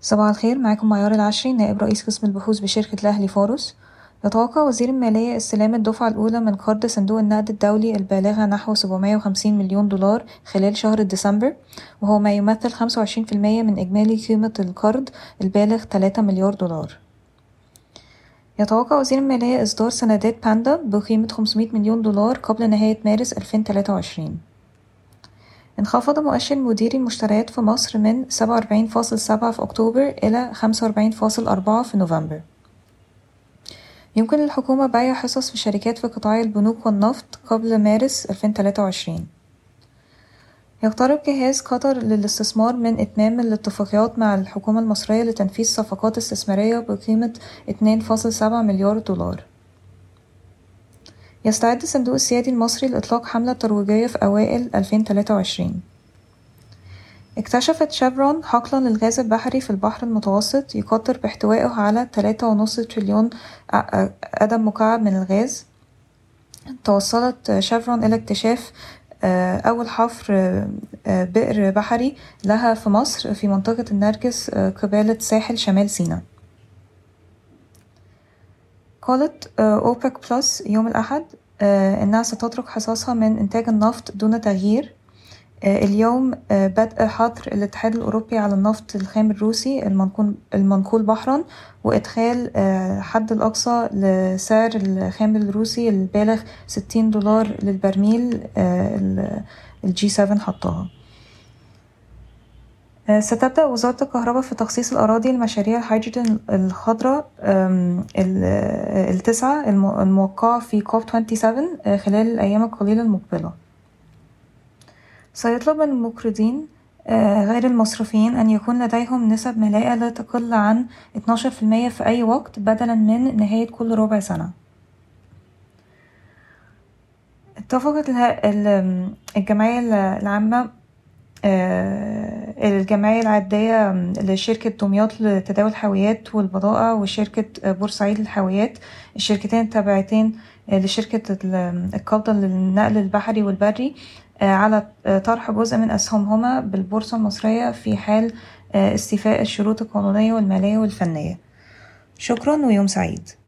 صباح الخير معاكم معيار العشري نائب رئيس قسم البحوث بشركة الأهلي فارس يتوقع وزير المالية استلام الدفعة الأولى من قرض صندوق النقد الدولي البالغة نحو 750 مليون دولار خلال شهر ديسمبر وهو ما يمثل 25% من إجمالي قيمة القرض البالغ 3 مليار دولار. يتوقع وزير المالية إصدار سندات باندا بقيمة 500 مليون دولار قبل نهاية مارس 2023 انخفض مؤشر مديري المشتريات في مصر من 47.7 في أكتوبر إلى 45.4 في نوفمبر. يمكن للحكومة بيع حصص في شركات في قطاع البنوك والنفط قبل مارس 2023 يقترب جهاز قطر للاستثمار من إتمام الاتفاقيات مع الحكومة المصرية لتنفيذ صفقات استثمارية بقيمة 2.7 مليار دولار. يستعد الصندوق السيادي المصري لإطلاق حملة ترويجية في أوائل 2023 اكتشفت شيفرون حقلا للغاز البحري في البحر المتوسط يقدر باحتوائه على 3.5 تريليون قدم مكعب من الغاز. توصلت شيفرون إلى اكتشاف أول حفر بئر بحري لها في مصر في منطقة النرجس قبالة ساحل شمال سيناء. قالت أوبك بلس يوم الأحد. إنها ستترك حصصها من إنتاج النفط دون تغيير. اليوم بدء حظر الاتحاد الأوروبي على النفط الخام الروسي المنقول بحرا وإدخال حد الأقصى لسعر الخام الروسي البالغ ستين دولار للبرميل ال G 7 حطها. ستبدأ وزارة الكهرباء في تخصيص الأراضي لمشاريع الهيدروجين الخضراء التسعة الموقعة في كوب 27 خلال الأيام القليلة المقبلة. سيطلب من المقرضين غير المصرفيين أن يكون لديهم نسب ملاءة لا تقل عن 12% في أي وقت بدلا من نهاية كل ربع سنة. اتفقت الجمعية العامة الجمعية العادية لشركة دمياط لتداول الحاويات والبضائع وشركة بورسعيد للحاويات. الشركتين التابعتين لشركة القبضة للنقل البحري والبري على طرح جزء من أسهمهما بالبورصة المصرية في حال استيفاء الشروط القانونية والمالية والفنية. شكرا ويوم سعيد.